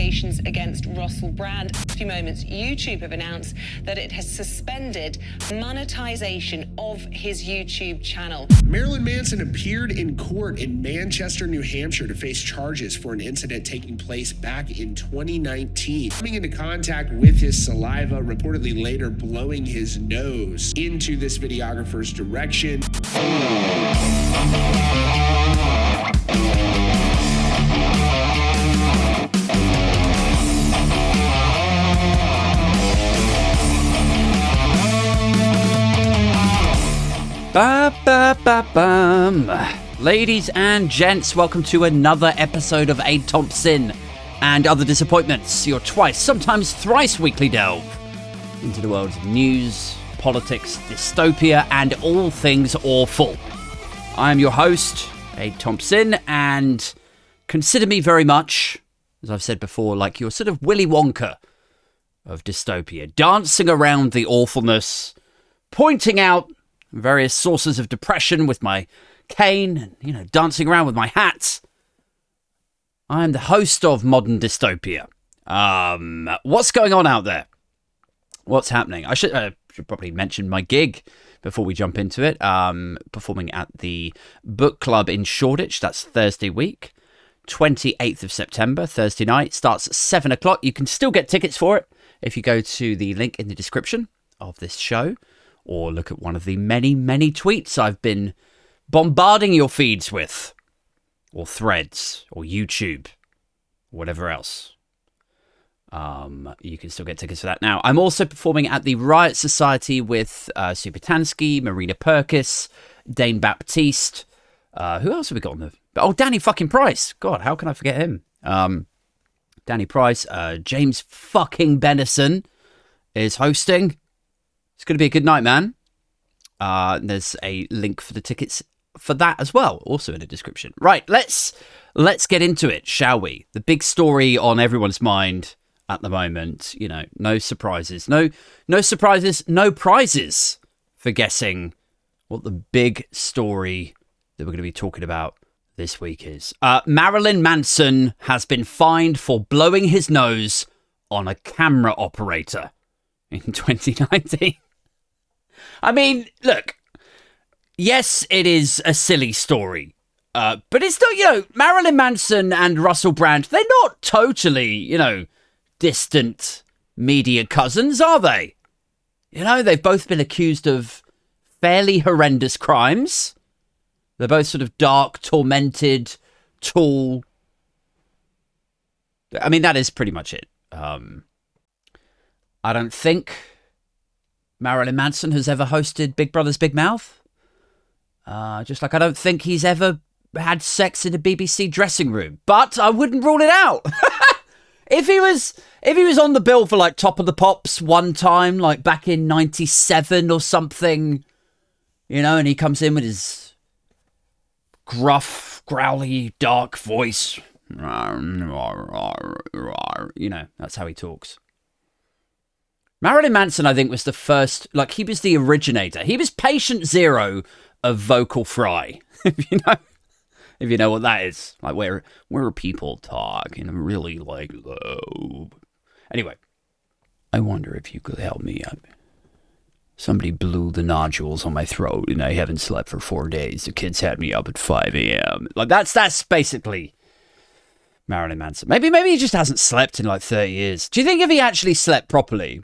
allegations against Russell Brand. A few moments, YouTube have announced that it has suspended monetization of his YouTube channel. Marilyn Manson appeared in court in Manchester, New Hampshire to face charges for an incident taking place back in 2019. Coming into contact with his saliva, reportedly later blowing his nose into this videographer's direction. Ba ba ba bum. Ladies and gents, welcome to another episode of Aid Thompson and Other Disappointments, your twice, sometimes thrice weekly delve into the world of news, politics, dystopia, and all things awful. I am your host, Aid Thompson, and consider me very much, as I've said before, like your sort of Willy Wonka of dystopia, dancing around the awfulness, pointing out various sources of depression with my cane and, you know, dancing around with my hats. I am the host of Modern Dystopia. Um, what's going on out there? What's happening? I should, uh, should probably mention my gig before we jump into it. Um, performing at the book club in Shoreditch. That's Thursday week, 28th of September, Thursday night. Starts at 7 o'clock. You can still get tickets for it if you go to the link in the description of this show or look at one of the many, many tweets I've been bombarding your feeds with, or threads, or YouTube, whatever else. Um, you can still get tickets for that now. I'm also performing at the Riot Society with uh, Supertansky, Marina Purkiss, Dane Baptiste. Uh, who else have we got on the? Oh, Danny fucking Price. God, how can I forget him? Um, Danny Price, uh, James fucking Benison is hosting. It's going to be a good night, man. Uh, there's a link for the tickets for that as well, also in the description. Right, let's let's get into it, shall we? The big story on everyone's mind at the moment. You know, no surprises, no no surprises, no prizes for guessing what the big story that we're going to be talking about this week is. Uh, Marilyn Manson has been fined for blowing his nose on a camera operator in 2019. I mean, look, yes, it is a silly story. Uh, but it's still, you know, Marilyn Manson and Russell Brand, they're not totally, you know, distant media cousins, are they? You know, they've both been accused of fairly horrendous crimes. They're both sort of dark, tormented, tall. I mean, that is pretty much it. Um, I don't think Marilyn Manson has ever hosted Big Brother's Big Mouth. Uh, just like I don't think he's ever had sex in a BBC dressing room, but I wouldn't rule it out. if he was, if he was on the bill for like Top of the Pops one time, like back in '97 or something, you know, and he comes in with his gruff, growly, dark voice, you know, that's how he talks. Marilyn Manson, I think, was the first, like, he was the originator. He was patient zero of vocal fry, if you know. If you know what that is, like where where people talk in a really like low. Anyway, I wonder if you could help me. Somebody blew the nodules on my throat, and I haven't slept for four days. The kids had me up at five a.m. Like that's that's basically Marilyn Manson. Maybe maybe he just hasn't slept in like thirty years. Do you think if he actually slept properly,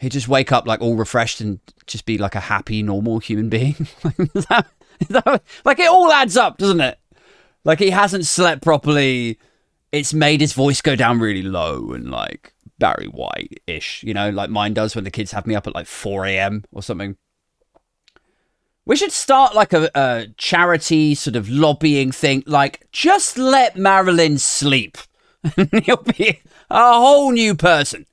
he'd just wake up like all refreshed and just be like a happy, normal human being. is that, is that, like it all adds up, doesn't it? Like he hasn't slept properly. It's made his voice go down really low and like Barry White ish, you know, like mine does when the kids have me up at like 4 a.m. or something. We should start like a, a charity sort of lobbying thing, like just let Marilyn sleep. And he'll be a whole new person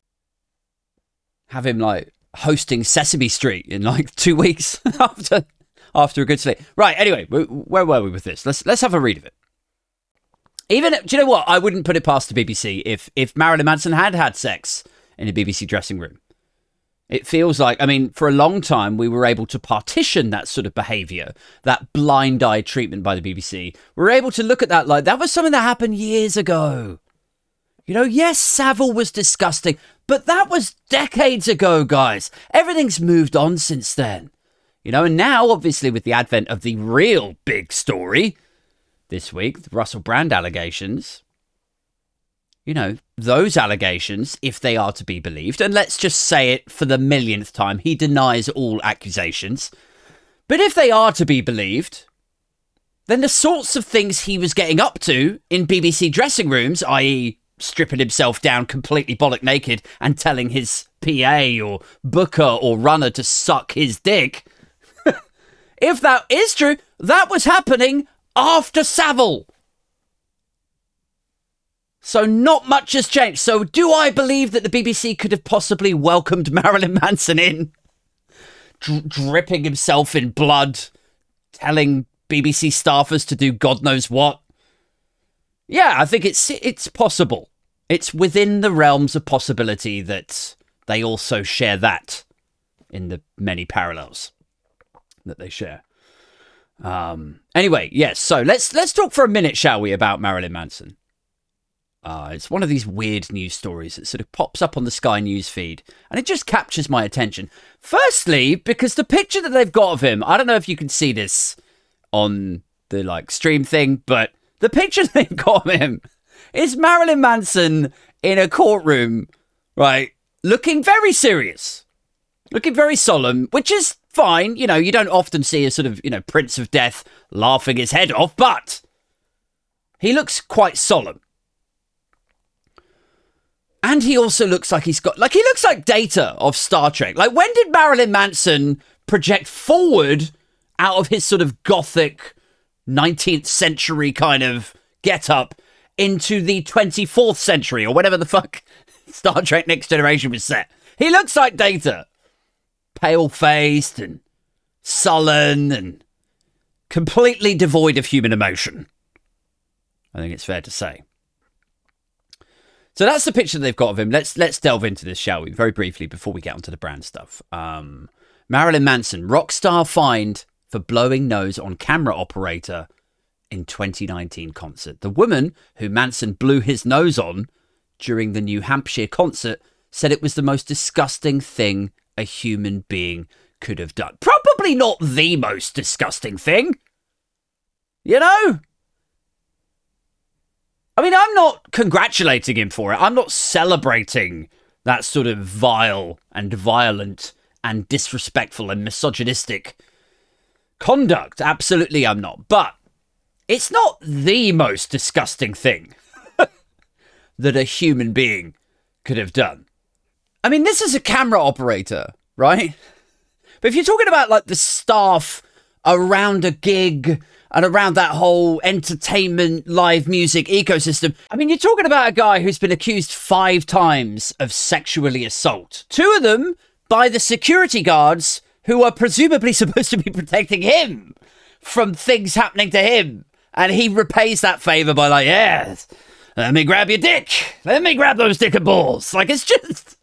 have him like hosting Sesame Street in like two weeks after after a good sleep. Right. Anyway, where were we with this? Let's let's have a read of it. Even do you know what? I wouldn't put it past the BBC if if Marilyn Manson had had sex in a BBC dressing room. It feels like, I mean, for a long time, we were able to partition that sort of behavior, that blind eye treatment by the BBC. We are able to look at that like that was something that happened years ago. You know, yes, Savile was disgusting, but that was decades ago, guys. Everything's moved on since then. You know, and now, obviously, with the advent of the real big story this week, the Russell Brand allegations, you know, those allegations, if they are to be believed, and let's just say it for the millionth time, he denies all accusations. But if they are to be believed, then the sorts of things he was getting up to in BBC dressing rooms, i.e., stripping himself down completely bollock naked and telling his PA or booker or runner to suck his dick, if that is true, that was happening after Savile. So not much has changed. So do I believe that the BBC could have possibly welcomed Marilyn Manson in, dri- dripping himself in blood, telling BBC staffers to do God knows what? Yeah, I think it's it's possible. It's within the realms of possibility that they also share that in the many parallels that they share. Um, anyway, yes. So let's let's talk for a minute, shall we, about Marilyn Manson? Uh, it's one of these weird news stories that sort of pops up on the Sky News feed, and it just captures my attention. Firstly, because the picture that they've got of him, I don't know if you can see this on the like stream thing, but the picture they've got of him is Marilyn Manson in a courtroom, right, looking very serious, looking very solemn, which is fine. You know, you don't often see a sort of, you know, Prince of Death laughing his head off, but he looks quite solemn. And he also looks like he's got, like, he looks like Data of Star Trek. Like, when did Marilyn Manson project forward out of his sort of gothic 19th century kind of get up into the 24th century or whatever the fuck Star Trek Next Generation was set? He looks like Data. Pale faced and sullen and completely devoid of human emotion. I think it's fair to say. So that's the picture they've got of him. Let's let's delve into this, shall we? Very briefly before we get onto the brand stuff. Um, Marilyn Manson, rock star fined for blowing nose on camera operator in 2019 concert. The woman who Manson blew his nose on during the New Hampshire concert said it was the most disgusting thing a human being could have done. Probably not the most disgusting thing. You know? I mean, I'm not congratulating him for it. I'm not celebrating that sort of vile and violent and disrespectful and misogynistic conduct. Absolutely, I'm not. But it's not the most disgusting thing that a human being could have done. I mean, this is a camera operator, right? But if you're talking about like the staff around a gig and around that whole entertainment live music ecosystem. I mean, you're talking about a guy who's been accused five times of sexually assault. Two of them by the security guards who are presumably supposed to be protecting him from things happening to him. And he repays that favor by like, yes, let me grab your dick. Let me grab those dick and balls. Like, it's just,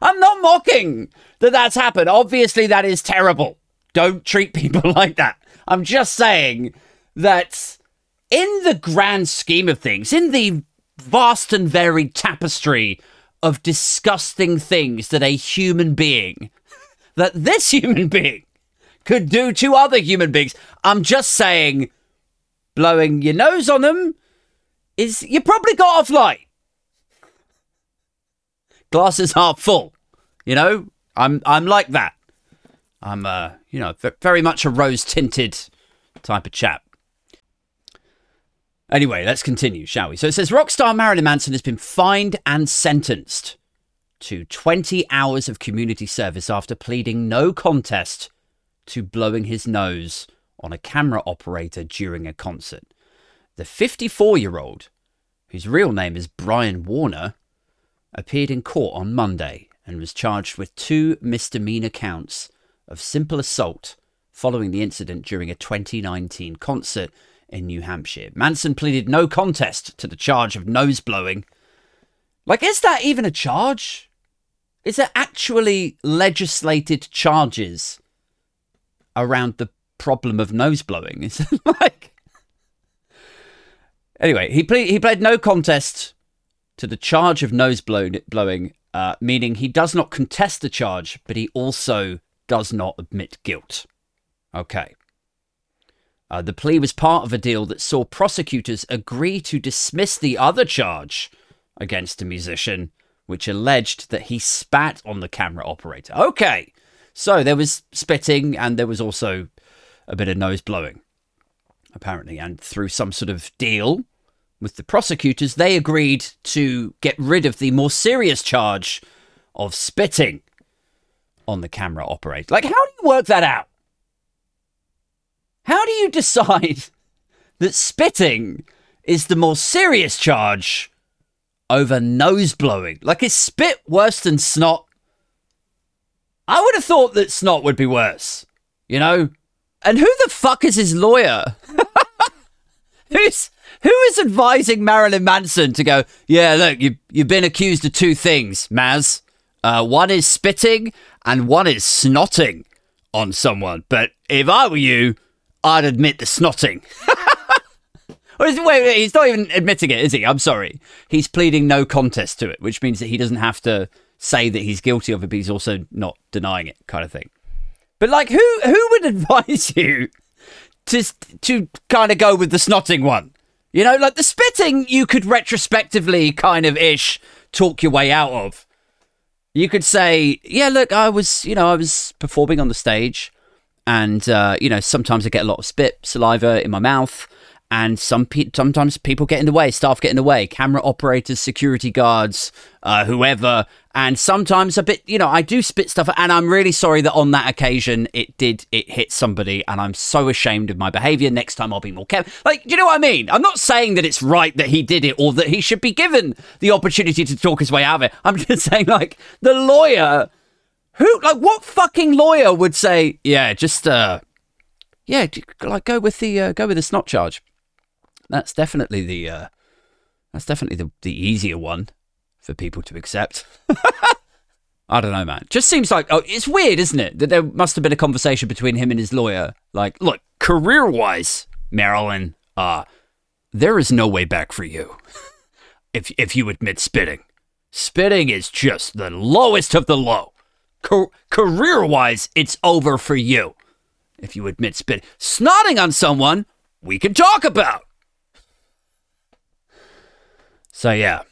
I'm not mocking that that's happened. Obviously, that is terrible. Don't treat people like that. I'm just saying that in the grand scheme of things, in the vast and varied tapestry of disgusting things that a human being, that this human being could do to other human beings, I'm just saying blowing your nose on them is you probably got off light. Glasses half full. You know, I'm I'm like that. I'm uh, you know, very much a rose tinted type of chap. Anyway, let's continue, shall we? So it says rockstar Marilyn Manson has been fined and sentenced to 20 hours of community service after pleading no contest to blowing his nose on a camera operator during a concert. The 54 year old, whose real name is Brian Warner, appeared in court on Monday and was charged with two misdemeanor counts of simple assault following the incident during a 2019 concert in New Hampshire. Manson pleaded no contest to the charge of nose blowing. Like, is that even a charge? Is there actually legislated charges around the problem of nose blowing? Is it like. Anyway, he, ple- he played no contest to the charge of nose blow- blowing, uh, meaning he does not contest the charge, but he also does not admit guilt. Okay. Uh, the plea was part of a deal that saw prosecutors agree to dismiss the other charge against the musician, which alleged that he spat on the camera operator. Okay, so there was spitting and there was also a bit of nose blowing, apparently. And through some sort of deal with the prosecutors, they agreed to get rid of the more serious charge of spitting on the camera operator. Like, how do you work that out? How do you decide that spitting is the more serious charge over nose blowing? Like, is spit worse than snot? I would have thought that snot would be worse, you know? And who the fuck is his lawyer? Who's who is advising Marilyn Manson to go? Yeah, look, you you've been accused of two things, Maz. Uh, one is spitting, and one is snotting on someone. But if I were you, I'd admit the snotting. wait, wait, he's not even admitting it, is he? I'm sorry. He's pleading no contest to it, which means that he doesn't have to say that he's guilty of it, but he's also not denying it, kind of thing. But like, who who would advise you to to kind of go with the snotting one? You know, like the spitting, you could retrospectively kind of ish talk your way out of. You could say, yeah, look, I was, you know, I was performing on the stage and uh, you know sometimes I get a lot of spit, saliva in my mouth, and some pe- sometimes people get in the way, staff get in the way, camera operators, security guards, uh, whoever, and sometimes a bit, you know, I do spit stuff, and I'm really sorry that on that occasion it did it hit somebody, and I'm so ashamed of my behaviour. Next time I'll be more careful. Like, do you know what I mean? I'm not saying that it's right that he did it or that he should be given the opportunity to talk his way out of it. I'm just saying, like, the lawyer who, like, what fucking lawyer would say, yeah, just, uh, yeah, like, go with the, uh, go with the snot charge. That's definitely the, uh, that's definitely the, the easier one for people to accept. I don't know, man. Just seems like, oh, it's weird, isn't it? That there must have been a conversation between him and his lawyer. Like, look, career wise, Marilyn, uh, there is no way back for you if, if you admit spitting. Spitting is just the lowest of the low career wise, it's over for you. If you admit spit, snotting on someone, we can talk about. So yeah.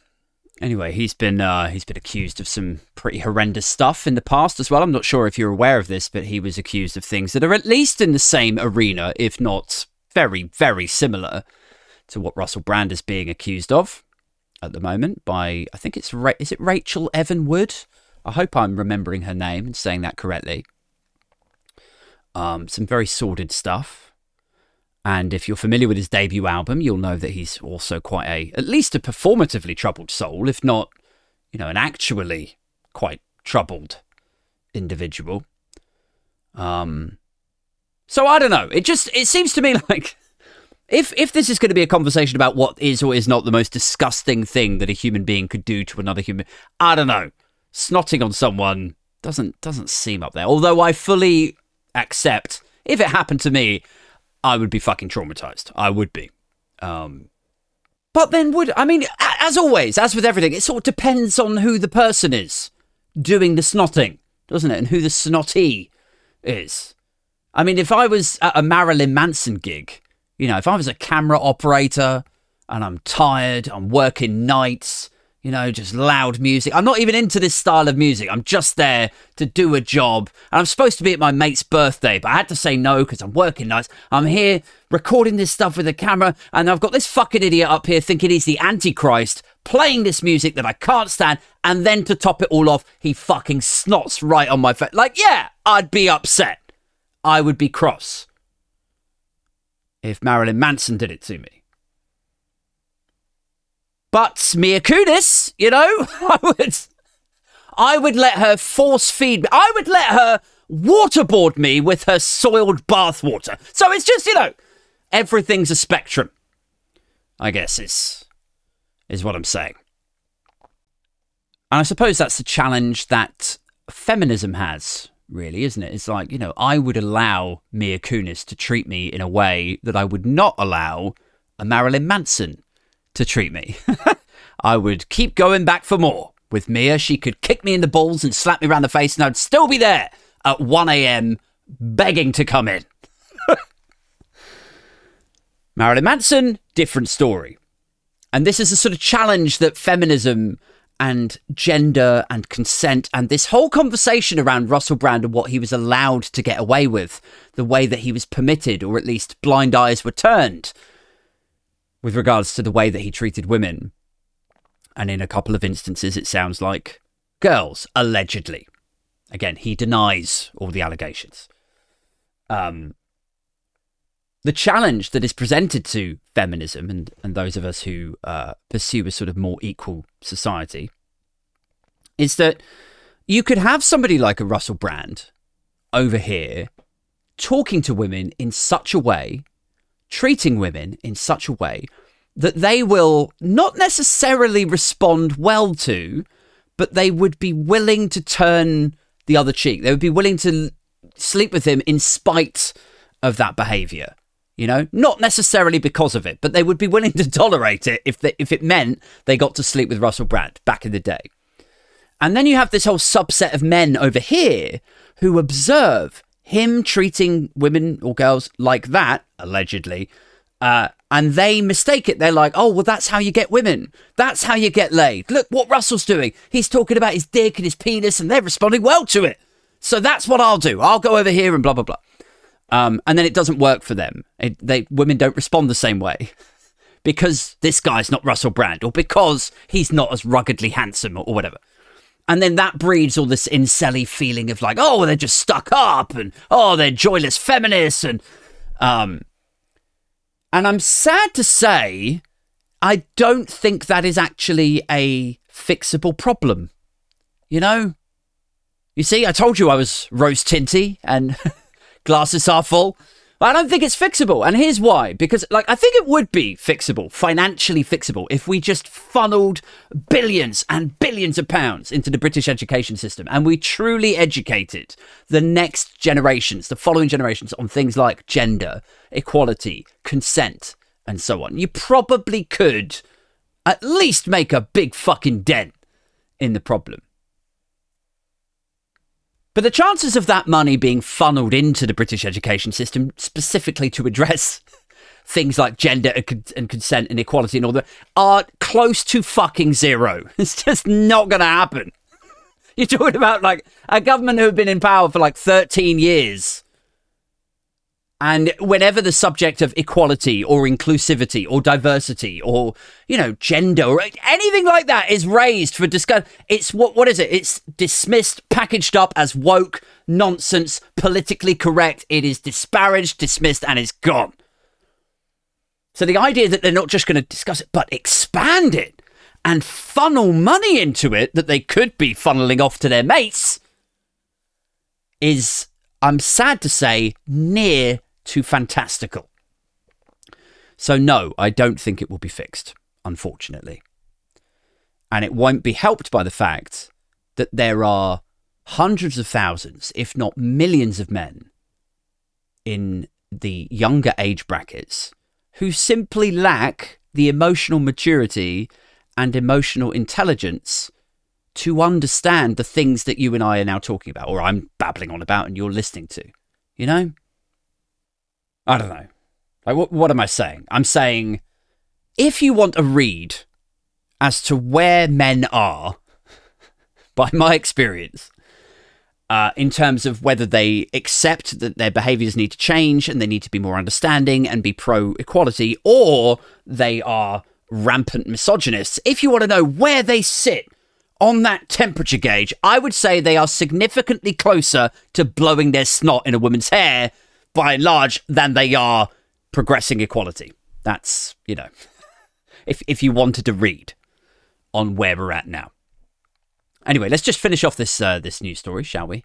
Anyway, he's been uh, he's been accused of some pretty horrendous stuff in the past as well. I'm not sure if you're aware of this, but he was accused of things that are at least in the same arena, if not very, very similar to what Russell Brand is being accused of at the moment by I think it's Ra- is it Rachel Evan Wood I hope I'm remembering her name and saying that correctly. Um, some very sordid stuff. And if you're familiar with his debut album, you'll know that he's also quite a, at least a performatively troubled soul, if not, you know, an actually quite troubled individual. Um, so I don't know. It just, it seems to me like if if this is going to be a conversation about what is or is not the most disgusting thing that a human being could do to another human, I don't know snotting on someone doesn't doesn't seem up there. Although I fully accept if it happened to me, I would be fucking traumatized. I would be. Um, but then would I mean, as always, as with everything, it sort of depends on who the person is doing the snotting, doesn't it? And who the snotty is. I mean, if I was at a Marilyn Manson gig, you know, if I was a camera operator and I'm tired, I'm working nights, you know, just loud music. I'm not even into this style of music. I'm just there to do a job. And I'm supposed to be at my mate's birthday, but I had to say no because I'm working nights. I'm here recording this stuff with a camera, and I've got this fucking idiot up here thinking he's the Antichrist, playing this music that I can't stand, and then to top it all off, he fucking snots right on my face. Like, yeah, I'd be upset. I would be cross if Marilyn Manson did it to me. But Mia Kunis, you know, I would, I would let her force feed me. I would let her waterboard me with her soiled bathwater. So it's just, you know, everything's a spectrum. I guess is is what I'm saying. And I suppose that's the challenge that feminism has, really, isn't it? It's like, you know, I would allow Mia Kunis to treat me in a way that I would not allow a Marilyn Manson to treat me. I would keep going back for more. With Mia, she could kick me in the balls and slap me around the face, and I'd still be there at 1 a.m. begging to come in. Marilyn Manson, different story. And this is a sort of challenge that feminism and gender and consent and this whole conversation around Russell Brand and what he was allowed to get away with, the way that he was permitted, or at least blind eyes were turned with regards to the way that he treated women. And in a couple of instances, it sounds like girls, allegedly. Again, he denies all the allegations. Um, the challenge that is presented to feminism and, and those of us who uh, pursue a sort of more equal society is that you could have somebody like a Russell Brand over here talking to women in such a way, treating women in such a way that they will not necessarily respond well to, but they would be willing to turn the other cheek. They would be willing to sleep with him in spite of that behavior. You know, not necessarily because of it, but they would be willing to tolerate it if if it meant they got to sleep with Russell Brand back in the day. And then you have this whole subset of men over here who observe him treating women or girls like that, allegedly, uh, and they mistake it. They're like, oh, well, that's how you get women. That's how you get laid. Look what Russell's doing. He's talking about his dick and his penis, and they're responding well to it. So that's what I'll do. I'll go over here and blah, blah, blah. Um, and then it doesn't work for them. It, they women don't respond the same way because this guy's not Russell Brand or because he's not as ruggedly handsome or, or whatever. And then that breeds all this incelly feeling of like, oh, they're just stuck up and oh, they're joyless feminists and um. And I'm sad to say, I don't think that is actually a fixable problem. You know, you see, I told you I was rose tinty and glasses are full. I don't think it's fixable. And here's why. Because, like, I think it would be fixable, financially fixable, if we just funneled billions and billions of pounds into the British education system and we truly educated the next generations, the following generations, on things like gender, equality, consent, and so on. You probably could at least make a big fucking dent in the problem. But the chances of that money being funneled into the British education system specifically to address things like gender and consent and equality and all that are close to fucking zero. It's just not going to happen. You're talking about like a government who have been in power for like 13 years and whenever the subject of equality or inclusivity or diversity or, you know, gender or anything like that is raised for discussion, it's what, what is it? It's dismissed, packaged up as woke, nonsense, politically correct. It is disparaged, dismissed, and it's gone. So the idea that they're not just going to discuss it, but expand it and funnel money into it that they could be funneling off to their mates is, I'm sad to say, near too fantastical. So, no, I don't think it will be fixed, unfortunately. And it won't be helped by the fact that there are hundreds of thousands, if not millions of men in the younger age brackets who simply lack the emotional maturity and emotional intelligence to understand the things that you and I are now talking about, or I'm babbling on about and you're listening to. You know? I don't know. Like, what, what am I saying? I'm saying if you want a read as to where men are, by my experience, uh, in terms of whether they accept that their behaviors need to change and they need to be more understanding and be pro equality, or they are rampant misogynists, if you want to know where they sit on that temperature gauge, I would say they are significantly closer to blowing their snot in a woman's hair by and large than they are progressing equality. That's, you know, if, if you wanted to read on where we're at now. Anyway, let's just finish off this uh, this news story, shall we?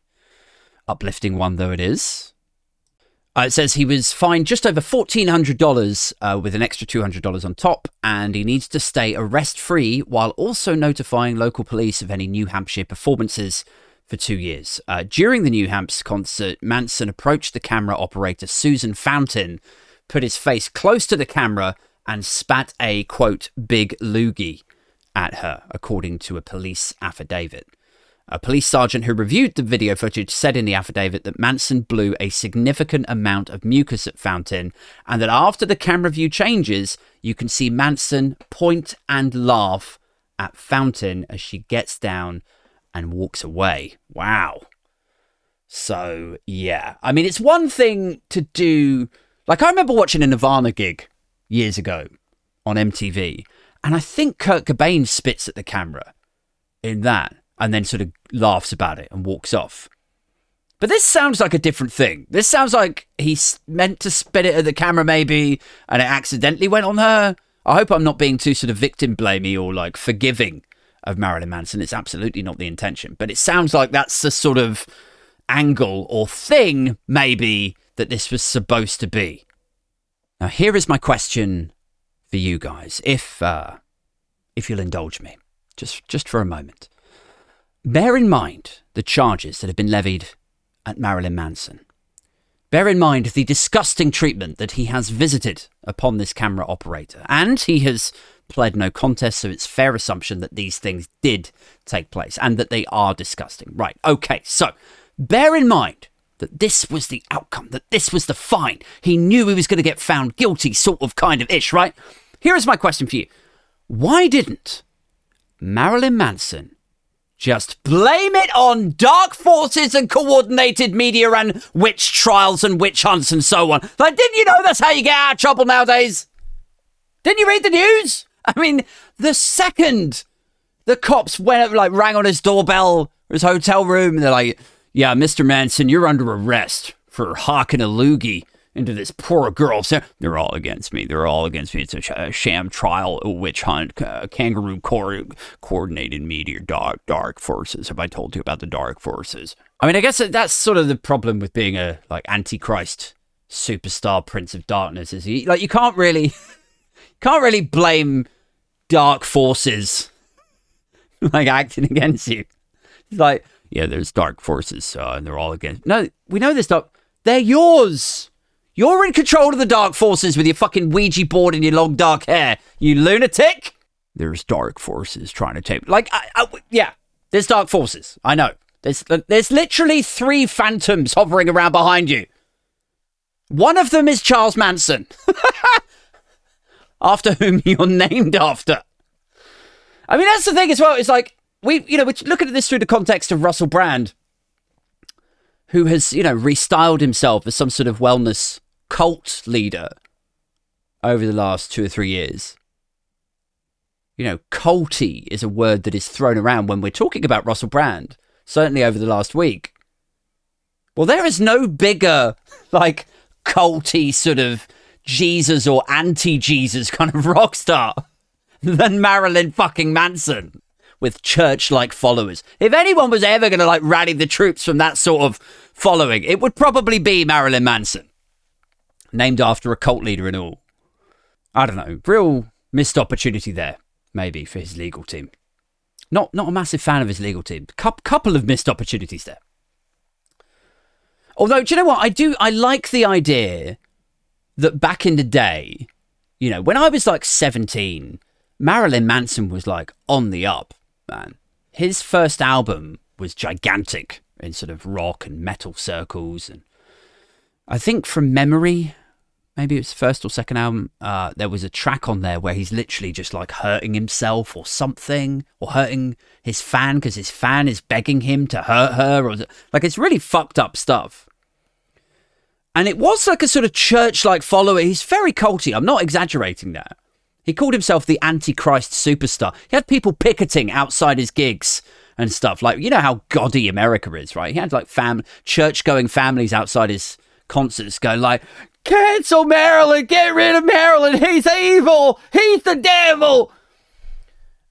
Uplifting one though it is. Uh, it says he was fined just over $1,400 uh, with an extra $200 on top, and he needs to stay arrest free while also notifying local police of any New Hampshire performances for two years. Uh, during the New Hampshire concert, Manson approached the camera operator Susan Fountain, put his face close to the camera, and spat a quote big loogie at her, according to a police affidavit. A police sergeant who reviewed the video footage said in the affidavit that Manson blew a significant amount of mucus at Fountain, and that after the camera view changes, you can see Manson point and laugh at Fountain as she gets down and walks away. Wow. So, yeah. I mean, it's one thing to do. Like, I remember watching a Nirvana gig years ago on MTV, and I think Kurt Cobain spits at the camera in that and then sort of laughs about it and walks off. But this sounds like a different thing. This sounds like he's meant to spit it at the camera, maybe, and it accidentally went on her. I hope I'm not being too sort of victim blamey or like forgiving of Marilyn Manson. It's absolutely not the intention, but it sounds like that's the sort of angle or thing, maybe, that this was supposed to be. Now, here is my question for you guys, if uh, if you'll indulge me, just just for a moment. Bear in mind the charges that have been levied at Marilyn Manson. Bear in mind the disgusting treatment that he has visited upon this camera operator, and he has pled no contest, so it's fair assumption that these things did take place and that they are disgusting. Right, okay, so bear in mind that this was the outcome, that this was the fine. He knew he was going to get found guilty, sort of, kind of ish, right? Here is my question for you Why didn't Marilyn Manson just blame it on dark forces and coordinated media and witch trials and witch hunts and so on? Like, didn't you know that's how you get out of trouble nowadays? Didn't you read the news? I mean, the second the cops went like rang on his doorbell, his hotel room, and they're like, "Yeah, Mr. Manson, you're under arrest for hawking a loogie into this poor girl." So they're all against me. They're all against me. It's a, sh- a sham trial, a witch hunt, uh, kangaroo co- coordinated meteor, dark dark forces. Have I told you about the dark forces? I mean, I guess that's sort of the problem with being a like antichrist superstar prince of darkness is he like you can't really can't really blame dark forces like acting against you. It's like, yeah, there's dark forces, uh, and they're all against. No, we know this stuff. They're yours. You're in control of the dark forces with your fucking Ouija board and your long dark hair. You lunatic. There's dark forces trying to take. Like, I, I, yeah, there's dark forces. I know. There's there's literally three phantoms hovering around behind you. One of them is Charles Manson. after whom you're named after. I mean, that's the thing as well. It's like we, you know, we're looking at this through the context of Russell Brand, who has, you know, restyled himself as some sort of wellness cult leader over the last two or three years. You know, culty is a word that is thrown around when we're talking about Russell Brand, certainly over the last week. Well, there is no bigger, like, culty sort of Jesus or anti Jesus kind of rock star than Marilyn fucking Manson with church like followers. If anyone was ever going to like rally the troops from that sort of following, it would probably be Marilyn Manson, named after a cult leader and all. I don't know, real missed opportunity there, maybe for his legal team. Not not a massive fan of his legal team. Couple couple of missed opportunities there. Although, do you know what? I do. I like the idea that back in the day, you know, when I was like 17, Marilyn Manson was like on the up, man. His first album was gigantic in sort of rock and metal circles. And I think from memory, maybe it's first or second album, uh, there was a track on there where he's literally just like hurting himself or something, or hurting his fan because his fan is begging him to hurt her, or like it's really fucked up stuff. And it was like a sort of church like follower. He's very culty. I'm not exaggerating that. He called himself the Antichrist superstar. He had people picketing outside his gigs and stuff. Like, you know how gaudy America is, right? He had like fam church going families outside his concerts going like, cancel Marilyn, get rid of Marilyn, he's evil, he's the devil.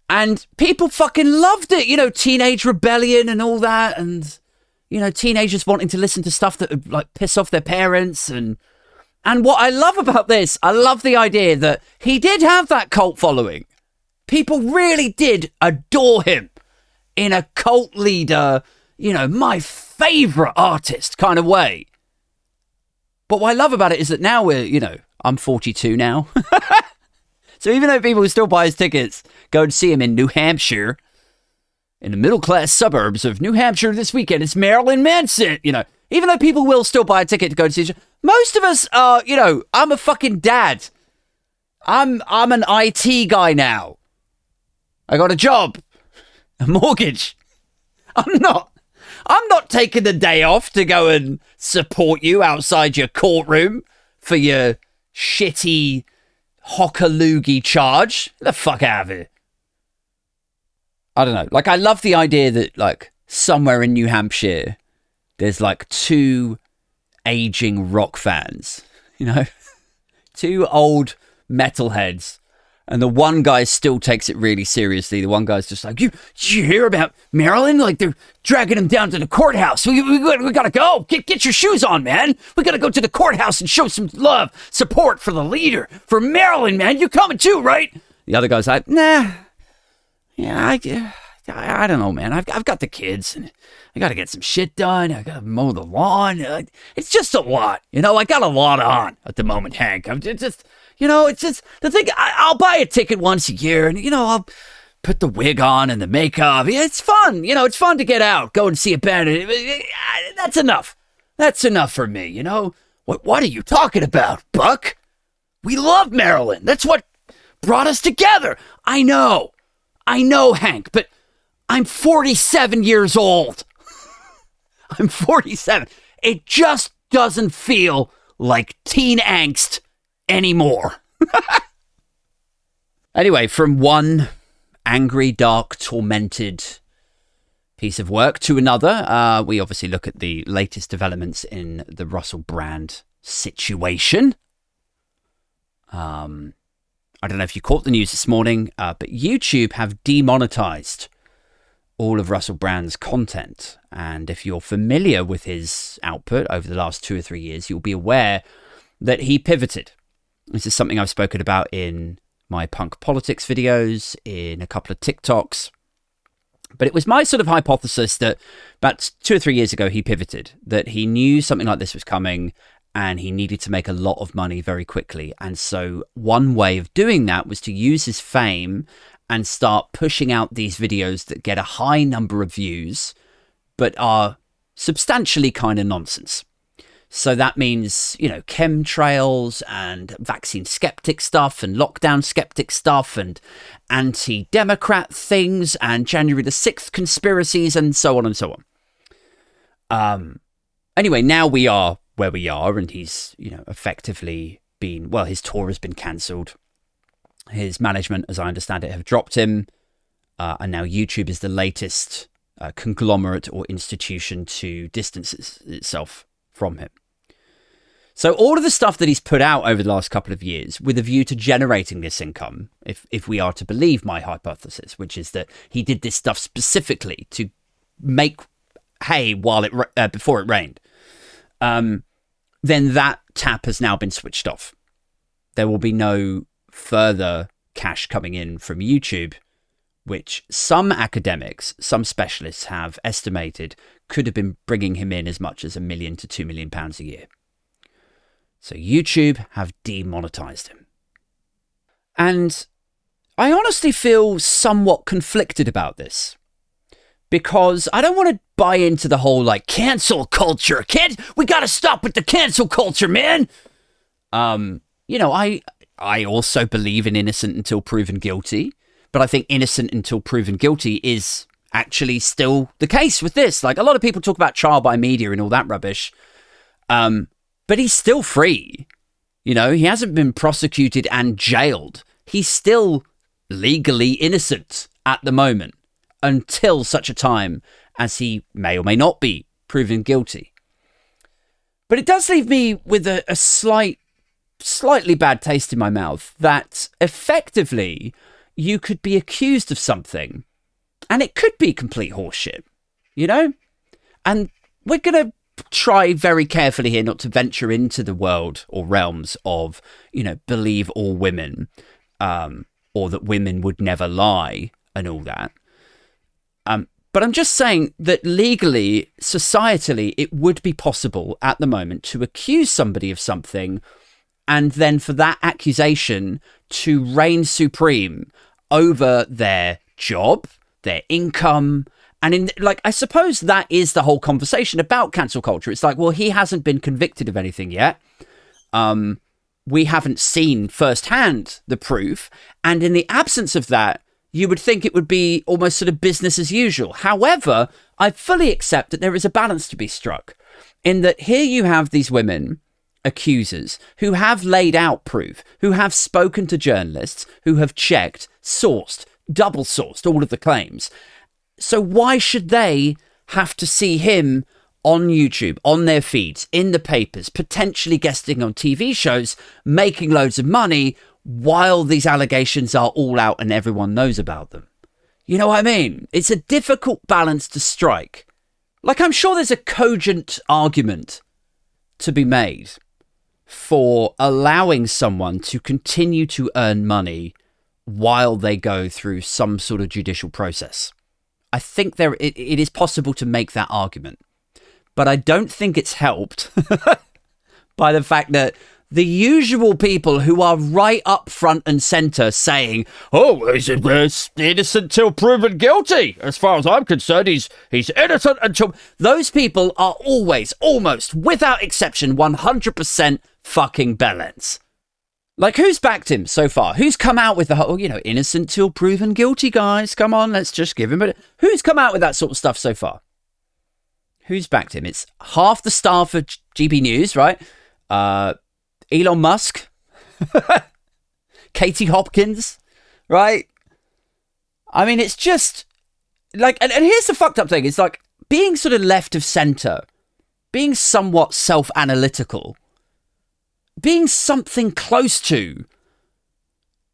And people fucking loved it, you know, teenage rebellion and all that. And you know, teenagers wanting to listen to stuff that would like piss off their parents and and what I love about this, I love the idea that he did have that cult following. People really did adore him in a cult leader, you know, my favorite artist kind of way. But what I love about it is that now we're, you know, I'm 42 now. So even though people still buy his tickets, go and see him in New Hampshire, in the middle class suburbs of New Hampshire this weekend, it's Marilyn Manson. You know, even though people will still buy a ticket to go to see, most of us are. You know, I'm a fucking dad. I'm I'm an IT guy now. I got a job, a mortgage. I'm not. I'm not taking the day off to go and support you outside your courtroom for your shitty hockaloogie charge. Get the fuck out of here. I don't know. Like, I love the idea that, like, somewhere in New Hampshire, there's like two aging rock fans, you know, two old metalheads and the one guy still takes it really seriously. The one guy's just like, "You, you hear about Marilyn? Like they're dragging him down to the courthouse. We, we, we gotta go. Get get your shoes on, man. We gotta go to the courthouse and show some love, support for the leader, for Marilyn, man. You're coming too, right?" The other guy's like, "Nah, yeah, I, I, I don't know, man. I've I've got the kids and." I got to get some shit done. I got to mow the lawn. Uh, it's just a lot, you know. I got a lot on at the moment, Hank. I'm just, you know, it's just the thing. I, will buy a ticket once a year, and you know, I'll put the wig on and the makeup. Yeah, it's fun. You know, it's fun to get out, go and see a band. Uh, that's enough. That's enough for me. You know, what? What are you talking about, Buck? We love Marilyn. That's what brought us together. I know, I know, Hank, but I'm 47 years old. I'm 47. It just doesn't feel like teen angst anymore. anyway, from one angry, dark, tormented piece of work to another, uh, we obviously look at the latest developments in the Russell Brand situation. Um, I don't know if you caught the news this morning, uh, but YouTube have demonetized all of Russell Brand's content. And if you're familiar with his output over the last two or three years, you'll be aware that he pivoted this is something I've spoken about in my punk politics videos, in a couple of TikToks. But it was my sort of hypothesis that about two or three years ago, he pivoted, that he knew something like this was coming and he needed to make a lot of money very quickly. And so, one way of doing that was to use his fame and start pushing out these videos that get a high number of views, but are substantially kind of nonsense. So that means, you know, chemtrails and vaccine skeptic stuff and lockdown skeptic stuff and anti Democrat things and January the 6th conspiracies and so on and so on. Um, anyway, now we are where we are, and he's, you know, effectively been, well, his tour has been cancelled. His management, as I understand it, have dropped him. Uh, and now YouTube is the latest uh, conglomerate or institution to distance itself from him. So all of the stuff that he's put out over the last couple of years with a view to generating this income, if if we are to believe my hypothesis, which is that he did this stuff specifically to make hay while it uh, before it rained, um, then that tap has now been switched off. There will be no further cash coming in from YouTube, which some academics, some specialists have estimated could have been bringing him in as much as a million to two million pounds a year. So YouTube have demonetized him. And I honestly feel somewhat conflicted about this because I don't want to buy into the whole like cancel culture. Can't we got to stop with the cancel culture, man? Um, you know, I I also believe in innocent until proven guilty, but I think innocent until proven guilty is actually still the case with this. Like a lot of people talk about trial by media and all that rubbish. Um, but he's still free. You know, he hasn't been prosecuted and jailed. He's still legally innocent at the moment until such a time as he may or may not be proven guilty. But it does leave me with a, a slight, slightly bad taste in my mouth that effectively you could be accused of something and it could be complete horseshit, you know? And we're going to try very carefully here not to venture into the world or realms of, you know, believe all women, um, or that women would never lie and all that. Um, but I'm just saying that legally, societally, it would be possible at the moment to accuse somebody of something and then for that accusation to reign supreme over their job, their income, and in like I suppose that is the whole conversation about cancel culture. It's like, well, he hasn't been convicted of anything yet. Um, we haven't seen firsthand the proof, and in the absence of that, you would think it would be almost sort of business as usual. However, I fully accept that there is a balance to be struck in that here you have these women accusers who have laid out proof, who have spoken to journalists, who have checked, sourced, double sourced all of the claims. So why should they have to see him on YouTube, on their feeds, in the papers, potentially guesting on TV shows, making loads of money while these allegations are all out and everyone knows about them? You know what I mean? It's a difficult balance to strike. Like, I'm sure there's a cogent argument to be made for allowing someone to continue to earn money while they go through some sort of judicial process. I think there it, it is possible to make that argument, but I don't think it's helped by the fact that the usual people who are right up front and center saying, "Oh, he's innocent till proven guilty." As far as I'm concerned, he's he's innocent until those people are always, almost without exception, 100% fucking bellends. Like, who's backed him so far? Who's come out with the whole, you know, innocent till proven guilty, guys? Come on, let's just give him a. Who's come out with that sort of stuff so far? Who's backed him? It's half the staff of GB News, right? Uh, Elon Musk, Katie Hopkins, right? I mean, it's just like, and, and here's the fucked up thing: it's like being sort of left of center, being somewhat self-analytical being something close to,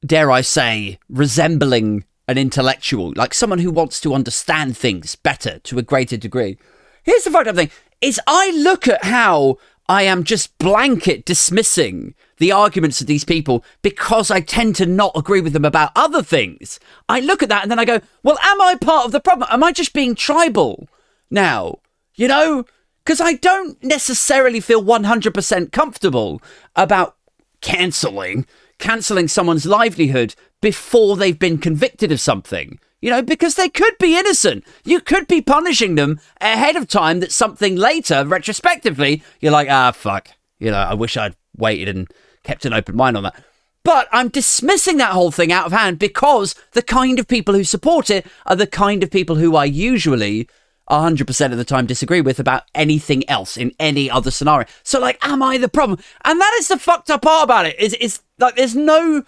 dare I say, resembling an intellectual, like someone who wants to understand things better to a greater degree. Here's the fucked up thing is I look at how I am just blanket dismissing the arguments of these people because I tend to not agree with them about other things. I look at that and then I go, well, am I part of the problem? Am I just being tribal now? You know? because I don't necessarily feel 100% comfortable about cancelling cancelling someone's livelihood before they've been convicted of something. You know, because they could be innocent. You could be punishing them ahead of time that something later, retrospectively, you're like, ah, fuck. You know, I wish I'd waited and kept an open mind on that. But I'm dismissing that whole thing out of hand because the kind of people who support it are the kind of people who I usually 100% of the time disagree with about anything else in any other scenario. So, like, am I the problem? And that is the fucked up part about it. Is is like there's no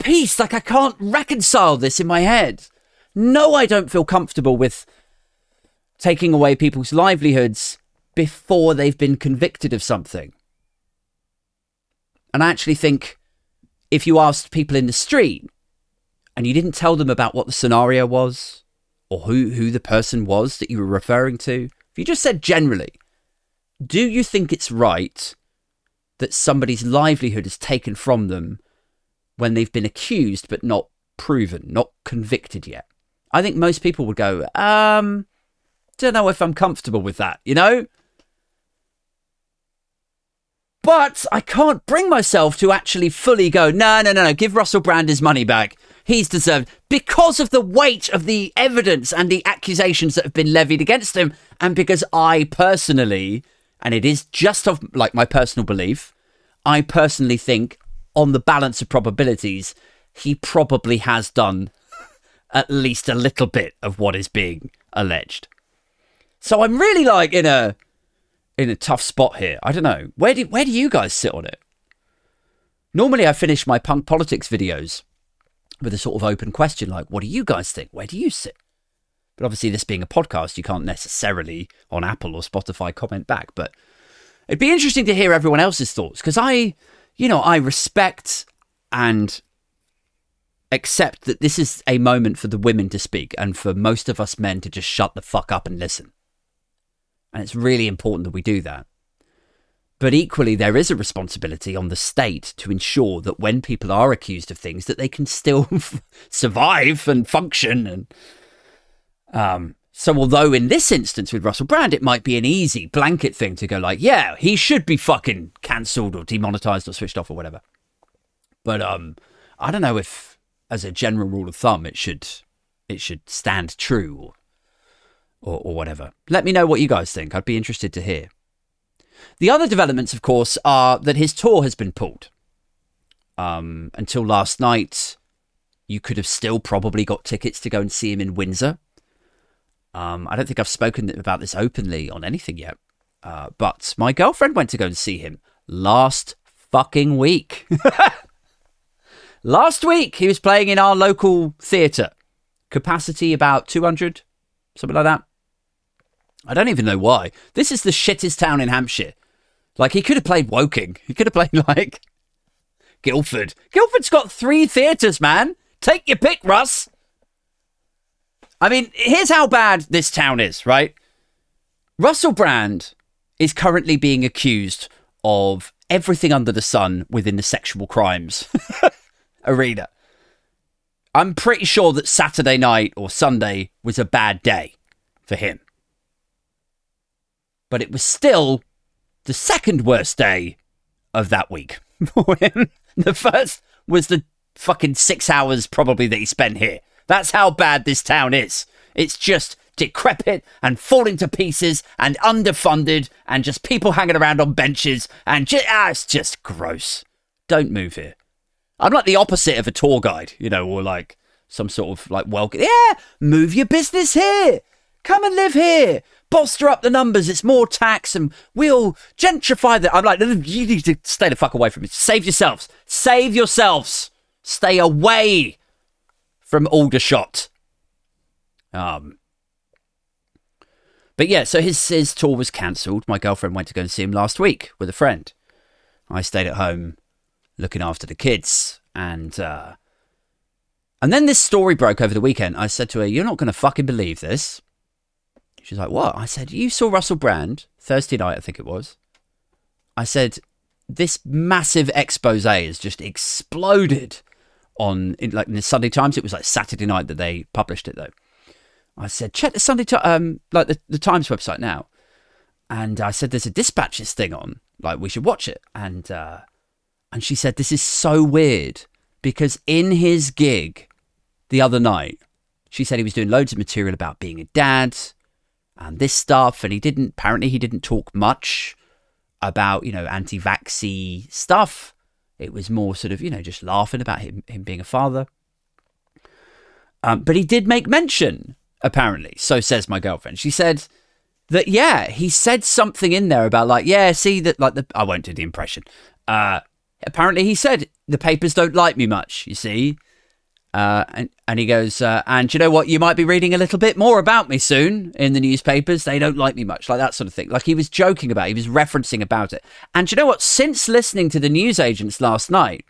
peace. Like I can't reconcile this in my head. No, I don't feel comfortable with taking away people's livelihoods before they've been convicted of something. And I actually think if you asked people in the street and you didn't tell them about what the scenario was, or who, who the person was that you were referring to, if you just said generally, do you think it's right that somebody's livelihood is taken from them when they've been accused but not proven, not convicted yet? I think most people would go, um, don't know if I'm comfortable with that, you know? But I can't bring myself to actually fully go, no, no, no, no, give Russell Brand his money back he's deserved because of the weight of the evidence and the accusations that have been levied against him, and because I personally, and it is just of like my personal belief, I personally think on the balance of probabilities, he probably has done at least a little bit of what is being alleged. So I'm really like in a in a tough spot here. I don't know. Where do where do you guys sit on it? Normally I finish my punk politics videos with a sort of open question like, what do you guys think? Where do you sit? But obviously, this being a podcast, you can't necessarily on Apple or Spotify comment back. But it'd be interesting to hear everyone else's thoughts because I, you know, I respect and accept that this is a moment for the women to speak and for most of us men to just shut the fuck up and listen. And it's really important that we do that. But equally, there is a responsibility on the state to ensure that when people are accused of things, that they can still survive and function. And um, So, although in this instance with Russell Brand, it might be an easy blanket thing to go like, yeah, he should be fucking cancelled or demonetized or switched off or whatever. But um, I don't know if, as a general rule of thumb, it should it should stand true or, or, whatever. Let me know what you guys think. I'd be interested to hear. The other developments, of course, are that his tour has been pulled. Um, until last night, you could have still probably got tickets to go and see him in Windsor. Um, I don't think I've spoken about this openly on anything yet. Uh, but my girlfriend went to go and see him last fucking week. last week, he was playing in our local theatre. Capacity about 200, something like that. I don't even know why. This is the shittest town in Hampshire. Like, he could have played Woking. He could have played, like, Guildford. Guildford's got three theatres, man. Take your pick, Russ. I mean, here's how bad this town is, right? Russell Brand is currently being accused of everything under the sun within the sexual crimes arena. I'm pretty sure that Saturday night or Sunday was a bad day for him. But it was still the second worst day of that week for him. The first was the fucking six hours probably that he spent here. That's how bad this town is. It's just decrepit and falling to pieces and underfunded and just people hanging around on benches and just, ah, it's just gross. Don't move here. I'm like the opposite of a tour guide, you know, or like some sort of like welcome. Yeah, move your business here. Come and live here. Bolster up the numbers. It's more tax and we'll gentrify that. I'm like, you need to stay the fuck away from it. Save yourselves. Save yourselves. Stay away from Aldershot. Um, but yeah, so his his tour was cancelled. My girlfriend went to go and see him last week with a friend. I stayed at home looking after the kids, and uh, and then this story broke over the weekend. I said to her, "You're not going to fucking believe this." She's like, "What?" I said, "You saw Russell Brand Thursday night, I think it was." I said, "This massive expose has just exploded on in, like in the Sunday Times. It was like Saturday night that they published it, though." I said, check the Sunday, um, like the, the Times website now. And I said, there's a dispatches thing on, like we should watch it. And, uh, and she said, this is so weird because in his gig the other night, she said he was doing loads of material about being a dad and this stuff. And he didn't, apparently he didn't talk much about, you know, anti-vaxxy stuff. It was more sort of, you know, just laughing about him, him being a father. Um, but he did make mention apparently. So says my girlfriend. She said that, yeah, he said something in there about, like, yeah, see that, like, the, I won't do the impression. Uh, apparently he said, the papers don't like me much, you see. Uh, and, and he goes, uh, and you know what? You might be reading a little bit more about me soon in the newspapers. They don't like me much, like that sort of thing. Like he was joking about, it, he was referencing about it. And you know what? Since listening to the news agents last night,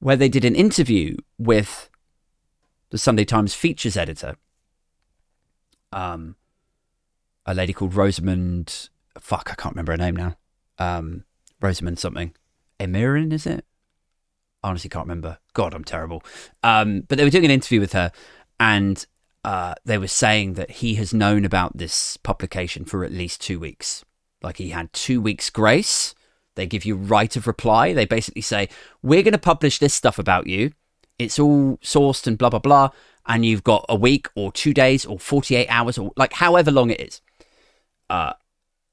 where they did an interview with the Sunday Times features editor, um, a lady called Rosamund. Fuck, I can't remember her name now. Um, Rosamund something. Emirin, is it? Honestly can't remember. God, I'm terrible. Um, but they were doing an interview with her, and uh, they were saying that he has known about this publication for at least two weeks. Like he had two weeks grace. They give you right of reply. They basically say, "We're going to publish this stuff about you. It's all sourced and blah blah blah." and you've got a week or two days or 48 hours or like however long it is. Uh,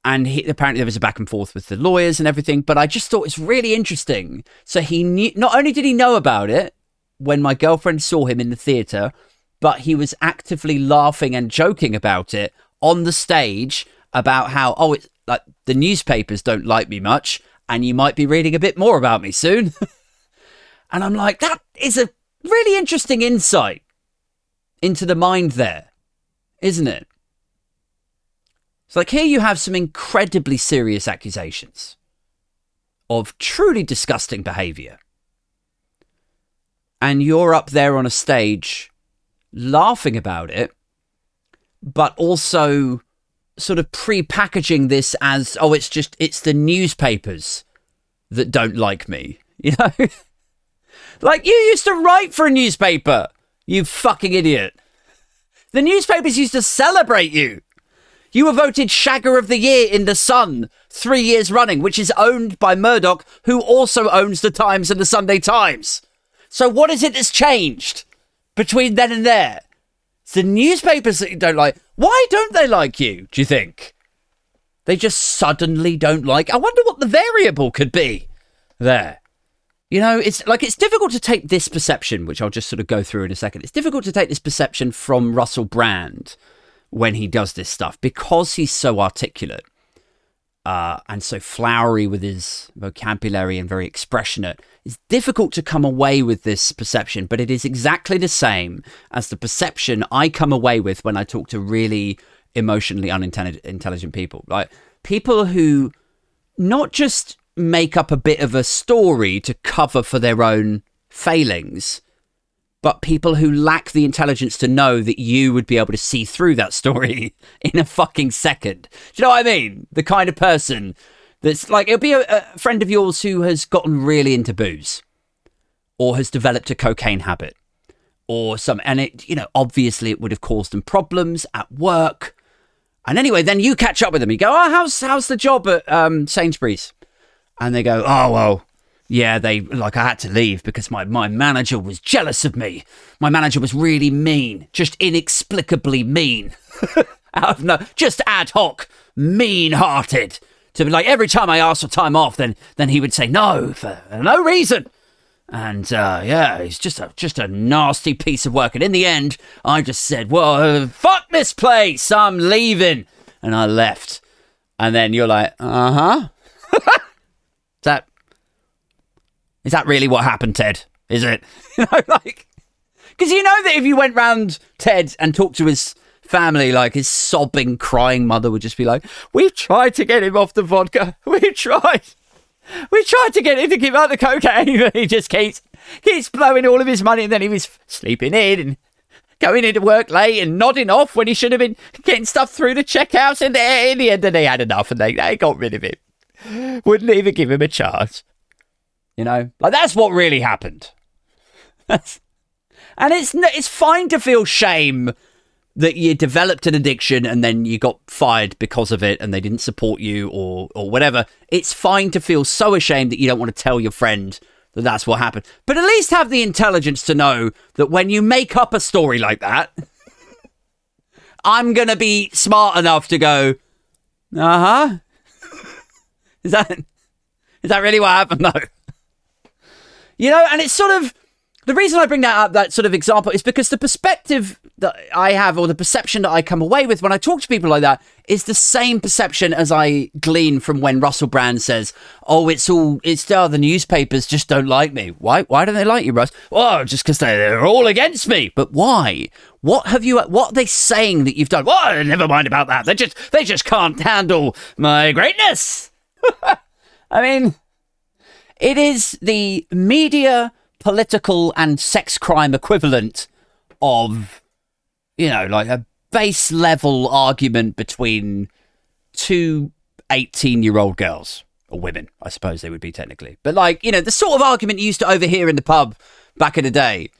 and he, apparently there was a back and forth with the lawyers and everything, but I just thought it's really interesting. So he knew, not only did he know about it when my girlfriend saw him in the theatre, but he was actively laughing and joking about it on the stage about how, oh, it's like the newspapers don't like me much and you might be reading a bit more about me soon. and I'm like, that is a really interesting insight into the mind there, isn't it? It's like here you have some incredibly serious accusations of truly disgusting behavior. And you're up there on a stage laughing about it, but also sort of pre-packaging this as oh it's just it's the newspapers that don't like me you know like you used to write for a newspaper you fucking idiot. The newspapers used to celebrate you. You were voted Shagger of the Year in The Sun three years running, which is owned by Murdoch, who also owns The Times and The Sunday Times. So what is it that's changed between then and there? It's the newspapers that you don't like. Why don't they like you, do you think? They just suddenly don't like. I wonder what the variable could be there. You know, it's like it's difficult to take this perception, which I'll just sort of go through in a second. It's difficult to take this perception from Russell Brand when he does this stuff because he's so articulate uh, and so flowery with his vocabulary and very expressionate. It's difficult to come away with this perception, but it is exactly the same as the perception I come away with when I talk to really emotionally unintelligent people. Like people who not just make up a bit of a story to cover for their own failings, but people who lack the intelligence to know that you would be able to see through that story in a fucking second. Do you know what I mean? The kind of person that's like, it'll be a, a friend of yours who has gotten really into booze or has developed a cocaine habit or some, and it, you know, obviously it would have caused them problems at work. And anyway, then you catch up with them. You go, oh, how's, how's the job at um, Sainsbury's? And they go, oh, well, yeah, they like I had to leave because my, my manager was jealous of me. My manager was really mean, just inexplicably mean. Out of no, just ad hoc, mean hearted. To be like every time I asked for time off, then then he would say no for no reason. And uh, yeah, he's just a just a nasty piece of work. And in the end, I just said, "Well, uh, fuck this place. I'm leaving," and I left. And then you're like, "Uh huh." That is that really what happened, Ted? Is it? You know, like because you know that if you went round Ted and talked to his family, like his sobbing, crying mother would just be like, "We've tried to get him off the vodka. We've tried. We tried to get him to give up the cocaine, but he just keeps keeps blowing all of his money, and then he was sleeping in and." Going into work late and nodding off when he should have been getting stuff through the checkouts, and in the end, they had enough and they, they got rid of him. Wouldn't even give him a chance. You know, like that's what really happened. That's, and it's it's fine to feel shame that you developed an addiction and then you got fired because of it and they didn't support you or or whatever. It's fine to feel so ashamed that you don't want to tell your friend that that's what happened. But at least have the intelligence to know that when you make up a story like that, I'm going to be smart enough to go, "Uh-huh." Is that is that really what happened? No. You know, and it's sort of the reason I bring that up, that sort of example, is because the perspective that I have, or the perception that I come away with when I talk to people like that, is the same perception as I glean from when Russell Brand says, "Oh, it's all it's oh, the newspapers just don't like me." Why? Why don't they like you, Russ? Well, just because they're all against me. But why? What have you? What are they saying that you've done? Well, never mind about that. They just they just can't handle my greatness. I mean, it is the media, political, and sex crime equivalent of, you know, like a base level argument between two 18 year old girls or women, I suppose they would be technically. But like, you know, the sort of argument you used to overhear in the pub back in the day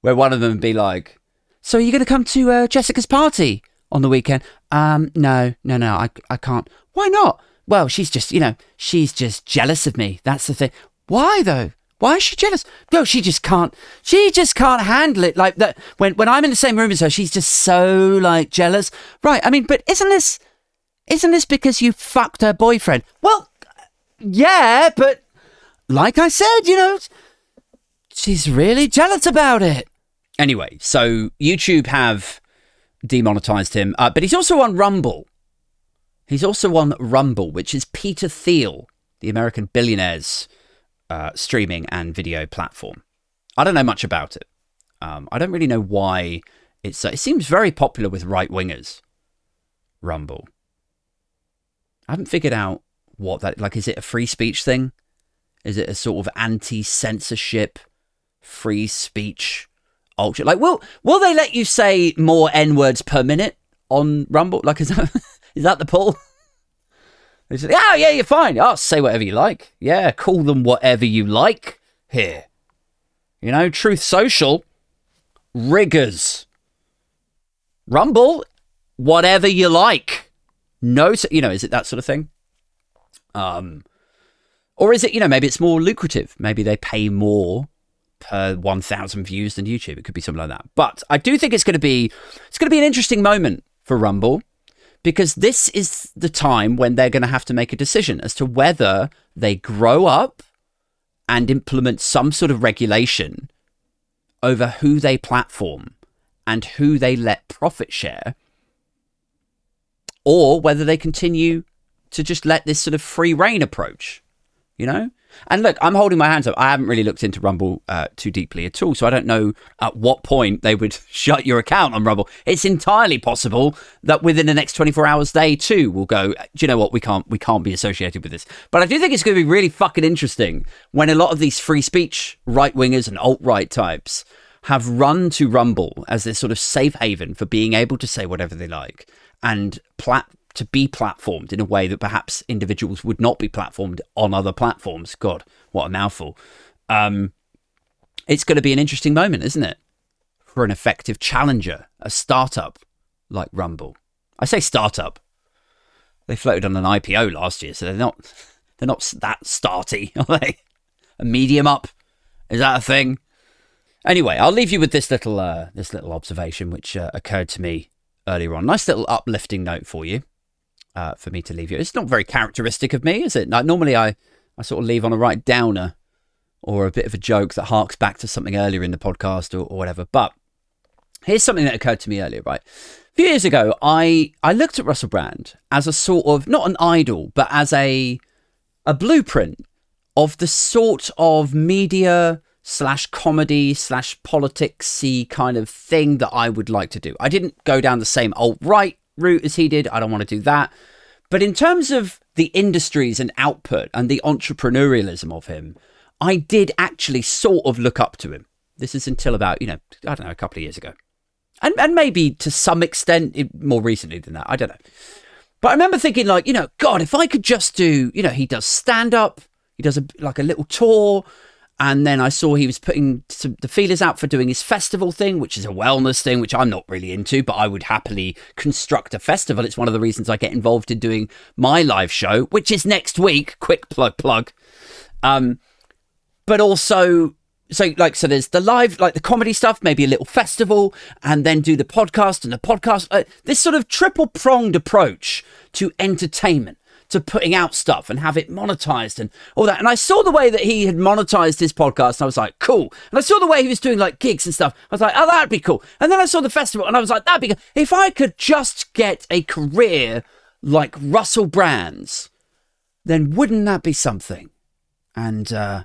where one of them would be like, So are you going to come to uh, Jessica's party on the weekend? Um, no, no, no, I, I can't. Why not? Well, she's just, you know, she's just jealous of me. That's the thing. Why though? Why is she jealous? No, she just can't. She just can't handle it. Like that. When when I'm in the same room as her, she's just so like jealous. Right. I mean, but isn't this isn't this because you fucked her boyfriend? Well, yeah, but like I said, you know, she's really jealous about it. Anyway, so YouTube have demonetized him, uh, but he's also on Rumble. He's also on Rumble, which is Peter Thiel, the American billionaire's uh, streaming and video platform. I don't know much about it. Um, I don't really know why it's. Uh, it seems very popular with right wingers. Rumble. I haven't figured out what that like. Is it a free speech thing? Is it a sort of anti censorship, free speech ultra? Like, will will they let you say more n words per minute on Rumble? Like, is that is that the pull? They said, oh, yeah, you're fine. Oh, say whatever you like. Yeah, call them whatever you like here. You know, Truth Social, riggers. Rumble, whatever you like. No, you know, is it that sort of thing? Um, or is it, you know, maybe it's more lucrative. Maybe they pay more per 1000 views than YouTube. It could be something like that. But I do think it's going to be it's going to be an interesting moment for Rumble because this is the time when they're going to have to make a decision as to whether they grow up and implement some sort of regulation over who they platform and who they let profit share or whether they continue to just let this sort of free reign approach you know and look, I'm holding my hands up. I haven't really looked into Rumble uh, too deeply at all, so I don't know at what point they would shut your account on Rumble. It's entirely possible that within the next 24 hours, they too will go. Do you know what? We can't. We can't be associated with this. But I do think it's going to be really fucking interesting when a lot of these free speech right wingers and alt right types have run to Rumble as this sort of safe haven for being able to say whatever they like and plat- to be platformed in a way that perhaps individuals would not be platformed on other platforms. God, what a mouthful. Um, it's going to be an interesting moment, isn't it? For an effective challenger, a startup like Rumble. I say startup. They floated on an IPO last year, so they're not they're not that starty, are they? A medium up. Is that a thing? Anyway, I'll leave you with this little uh, this little observation which uh, occurred to me earlier on. Nice little uplifting note for you uh, for me to leave you. It's not very characteristic of me, is it? Like, normally, I, I sort of leave on a right downer or a bit of a joke that harks back to something earlier in the podcast or, or whatever. But here's something that occurred to me earlier, right? A few years ago, I, I looked at Russell Brand as a sort of, not an idol, but as a, a blueprint of the sort of media slash comedy slash politics kind of thing that I would like to do. I didn't go down the same alt right route as he did. I don't want to do that. But in terms of the industries and output and the entrepreneurialism of him, I did actually sort of look up to him. This is until about, you know, I don't know, a couple of years ago. And, and maybe to some extent more recently than that. I don't know. But I remember thinking, like, you know, God, if I could just do, you know, he does stand up, he does a, like a little tour, and then I saw he was putting some, the feelers out for doing his festival thing, which is a wellness thing, which I'm not really into, but I would happily construct a festival. It's one of the reasons I get involved in doing my live show, which is next week. Quick plug, plug. Um, but also, so like, so there's the live, like the comedy stuff, maybe a little festival, and then do the podcast and the podcast. Uh, this sort of triple pronged approach to entertainment to putting out stuff and have it monetized and all that. And I saw the way that he had monetized his podcast and I was like, cool. And I saw the way he was doing like gigs and stuff. I was like, oh, that'd be cool. And then I saw the festival and I was like, that'd be good. If I could just get a career like Russell Brand's, then wouldn't that be something? And, uh,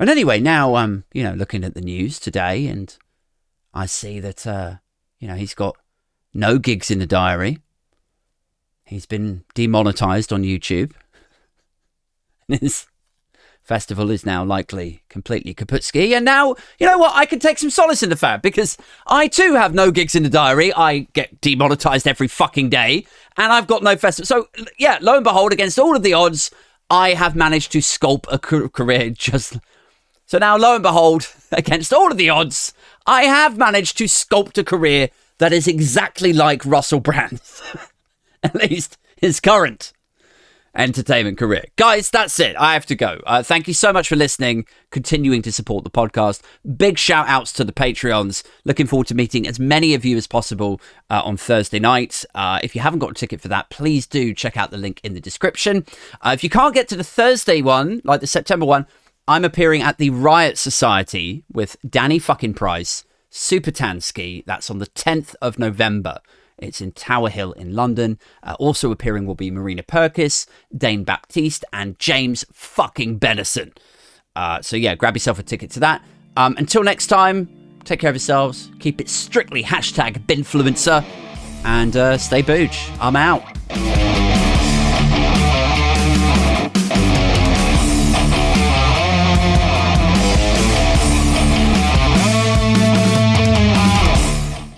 and anyway, now I'm, you know, looking at the news today and I see that, uh, you know, he's got no gigs in the diary. He's been demonetized on YouTube. His festival is now likely completely kaputski. And now, you know what? I can take some solace in the fact because I too have no gigs in the diary. I get demonetized every fucking day and I've got no festival. So, yeah, lo and behold, against all of the odds, I have managed to sculpt a career just. So now, lo and behold, against all of the odds, I have managed to sculpt a career that is exactly like Russell Brand's. at least his current entertainment career. Guys, that's it. I have to go. Uh, thank you so much for listening, continuing to support the podcast. Big shout outs to the Patreons. Looking forward to meeting as many of you as possible uh, on Thursday night. Uh, if you haven't got a ticket for that, please do check out the link in the description. Uh, if you can't get to the Thursday one, like the September one, I'm appearing at the Riot Society with Danny fucking Price, Super Tansky. That's on the 10th of November. It's in Tower Hill in London. Uh, also appearing will be Marina Purkiss, Dane Baptiste, and James fucking Benison. Uh, so yeah, grab yourself a ticket to that. Um, until next time, take care of yourselves. Keep it strictly hashtag Binfluencer. And uh, stay booch. I'm out.